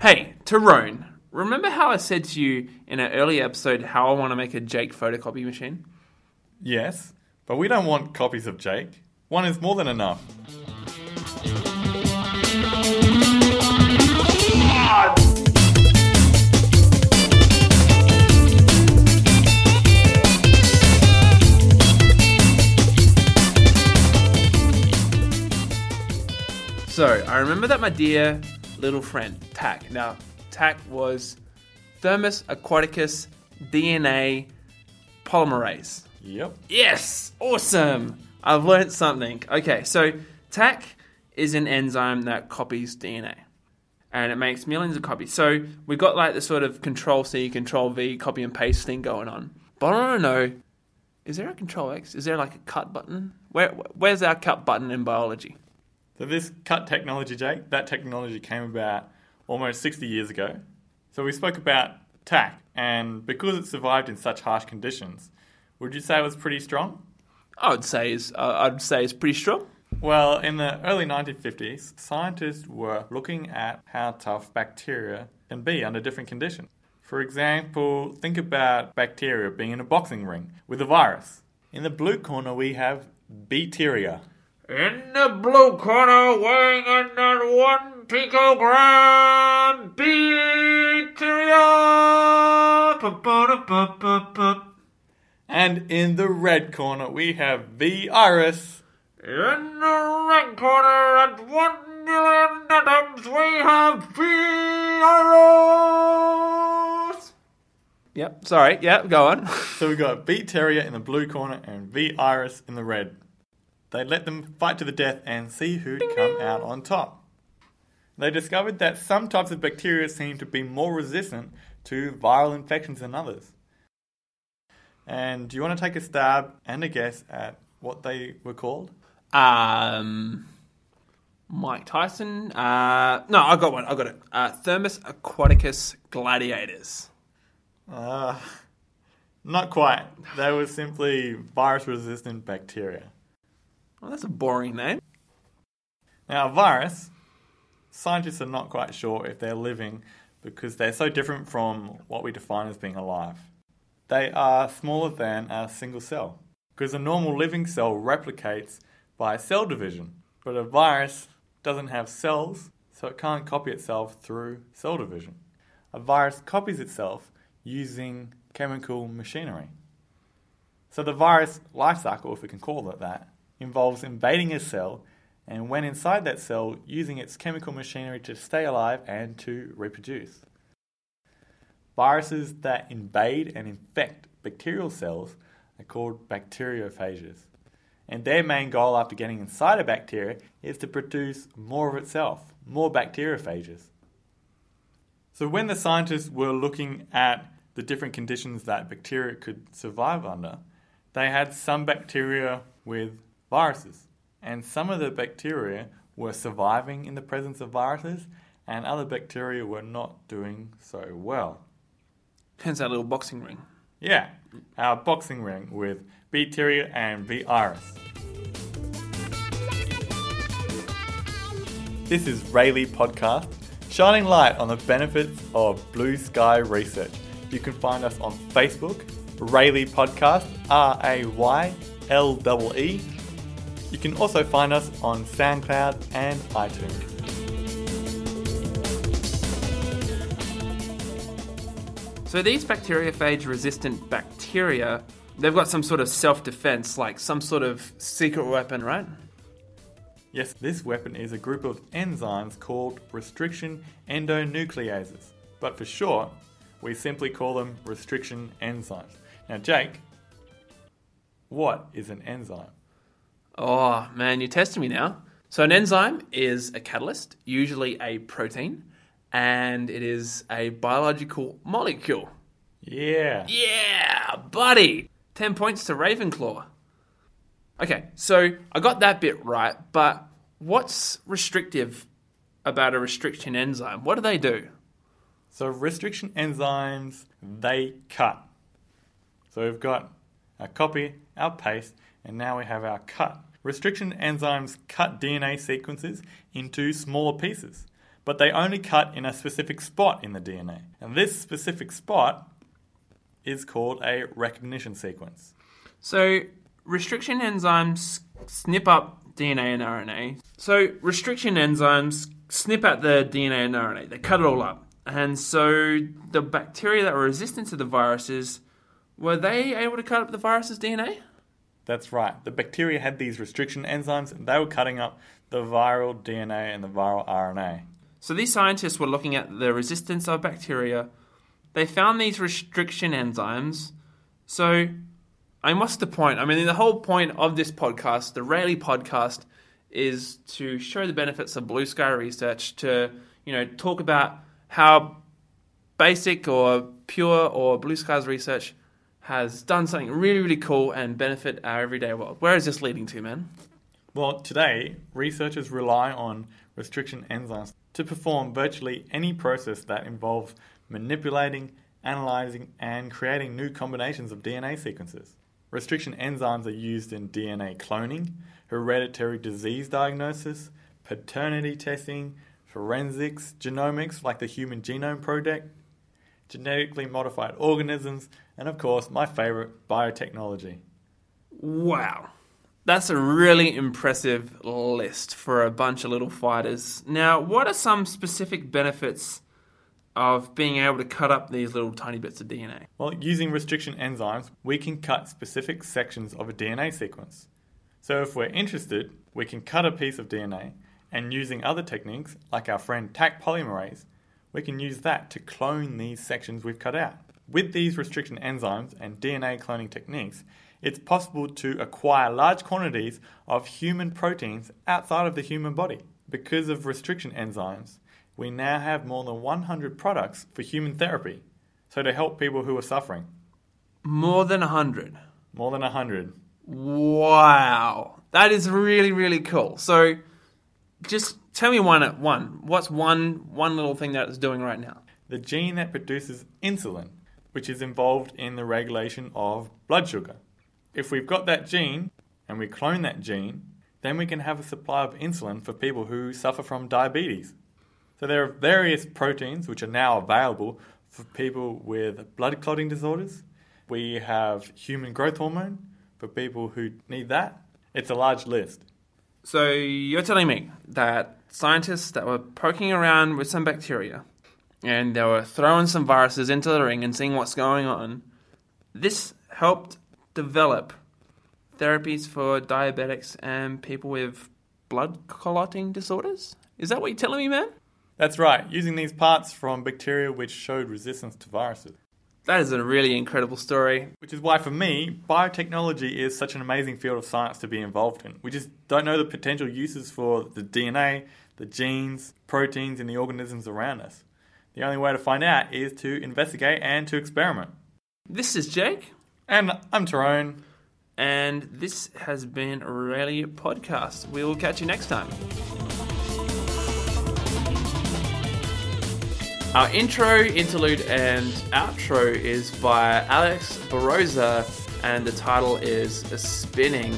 Hey, Tyrone, remember how I said to you in an earlier episode how I want to make a Jake photocopy machine? Yes, but we don't want copies of Jake. One is more than enough. So, I remember that my dear little friend, Taq, now, Taq was Thermus aquaticus DNA polymerase. Yep. Yes! Awesome! I've learned something. Okay, so Taq is an enzyme that copies DNA. And it makes millions of copies. So we've got like the sort of control C, control V, copy and paste thing going on. But I don't know is there a control X? Is there like a cut button? Where, where's our cut button in biology? So this cut technology, Jake, that technology came about almost 60 years ago. So we spoke about Taq, and because it survived in such harsh conditions, would you say it was pretty strong? I would say is uh, I'd say it's pretty strong. Well, in the early 1950s, scientists were looking at how tough bacteria can be under different conditions. For example, think about bacteria being in a boxing ring with a virus. In the blue corner, we have bacteria. In the blue corner, weighing in at one picogram, bacteria. And in the red corner, we have virus. In the red corner, at one million atoms, we have virus. Yep, sorry, yep, go on. So we've got B.Teria in the blue corner and virus in the red. They let them fight to the death and see who'd come out on top. They discovered that some types of bacteria seem to be more resistant to viral infections than others. And do you want to take a stab and a guess at what they were called? Um, Mike Tyson. Uh, no, I got one. I got it. Uh, Thermus aquaticus gladiators. Uh, not quite. They were simply virus resistant bacteria. Well, that's a boring name. Now, a virus, scientists are not quite sure if they're living because they're so different from what we define as being alive. They are smaller than a single cell because a normal living cell replicates by cell division, but a virus doesn't have cells, so it can't copy itself through cell division. A virus copies itself using chemical machinery. So the virus life cycle, if we can call it that, involves invading a cell and when inside that cell, using its chemical machinery to stay alive and to reproduce. Viruses that invade and infect bacterial cells are called bacteriophages. And their main goal after getting inside a bacteria is to produce more of itself, more bacteriophages. So, when the scientists were looking at the different conditions that bacteria could survive under, they had some bacteria with viruses. And some of the bacteria were surviving in the presence of viruses, and other bacteria were not doing so well. Hence our little boxing ring. Yeah, our boxing ring with bacteria and virus. This is Raylee Podcast, shining light on the benefits of blue sky research. You can find us on Facebook, Raylee Podcast, R A Y L E E. You can also find us on SoundCloud and iTunes. So these bacteriophage resistant bacteria, they've got some sort of self defense, like some sort of secret weapon, right? Yes, this weapon is a group of enzymes called restriction endonucleases, but for short, we simply call them restriction enzymes. Now, Jake, what is an enzyme? Oh man, you're testing me now. So an enzyme is a catalyst, usually a protein, and it is a biological molecule. Yeah. Yeah, buddy. 10 points to Ravenclaw. Okay, so I got that bit right, but what's restrictive about a restriction enzyme? What do they do? So restriction enzymes, they cut. So we've got our copy, our paste, and now we have our cut. Restriction enzymes cut DNA sequences into smaller pieces, but they only cut in a specific spot in the DNA. And this specific spot is called a recognition sequence. So, restriction enzymes snip up DNA and RNA. So, restriction enzymes snip at the DNA and RNA, they cut it all up. And so, the bacteria that were resistant to the viruses, were they able to cut up the virus's DNA? That's right. The bacteria had these restriction enzymes and they were cutting up the viral DNA and the viral RNA. So, these scientists were looking at the resistance of bacteria. They found these restriction enzymes. So, I mean, what's the point? I mean, the whole point of this podcast, the Raylee podcast, is to show the benefits of blue sky research, to, you know, talk about how basic or pure or blue skies research has done something really, really cool and benefit our everyday world. Where is this leading to, man? Well, today, researchers rely on restriction enzymes to perform virtually any process that involves manipulating, analyzing, and creating new combinations of DNA sequences. Restriction enzymes are used in DNA cloning, hereditary disease diagnosis, paternity testing, forensics, genomics like the Human Genome Project, genetically modified organisms, and of course, my favorite, biotechnology. Wow. That's a really impressive list for a bunch of little fighters. Now, what are some specific benefits of being able to cut up these little tiny bits of DNA? Well, using restriction enzymes, we can cut specific sections of a DNA sequence. So, if we're interested, we can cut a piece of DNA, and using other techniques, like our friend Taq polymerase, we can use that to clone these sections we've cut out. With these restriction enzymes and DNA cloning techniques, it's possible to acquire large quantities of human proteins outside of the human body. Because of restriction enzymes, we now have more than 100 products for human therapy, so to help people who are suffering. More than 100. More than 100. Wow. That is really, really cool. So, just tell me one at one. What's one one little thing that it's doing right now? The gene that produces insulin, which is involved in the regulation of blood sugar. If we've got that gene and we clone that gene, then we can have a supply of insulin for people who suffer from diabetes. So there are various proteins which are now available for people with blood clotting disorders. We have human growth hormone for people who need that. It's a large list. So you're telling me that scientists that were poking around with some bacteria and they were throwing some viruses into the ring and seeing what's going on, this helped develop therapies for diabetics and people with blood clotting disorders? Is that what you're telling me, man? That's right, using these parts from bacteria which showed resistance to viruses. That is a really incredible story. Which is why, for me, biotechnology is such an amazing field of science to be involved in. We just don't know the potential uses for the DNA, the genes, proteins in the organisms around us. The only way to find out is to investigate and to experiment. This is Jake. And I'm Tyrone. And this has been a Raylee podcast. We will catch you next time. Our intro, interlude, and outro is by Alex Barosa, and the title is Spinning.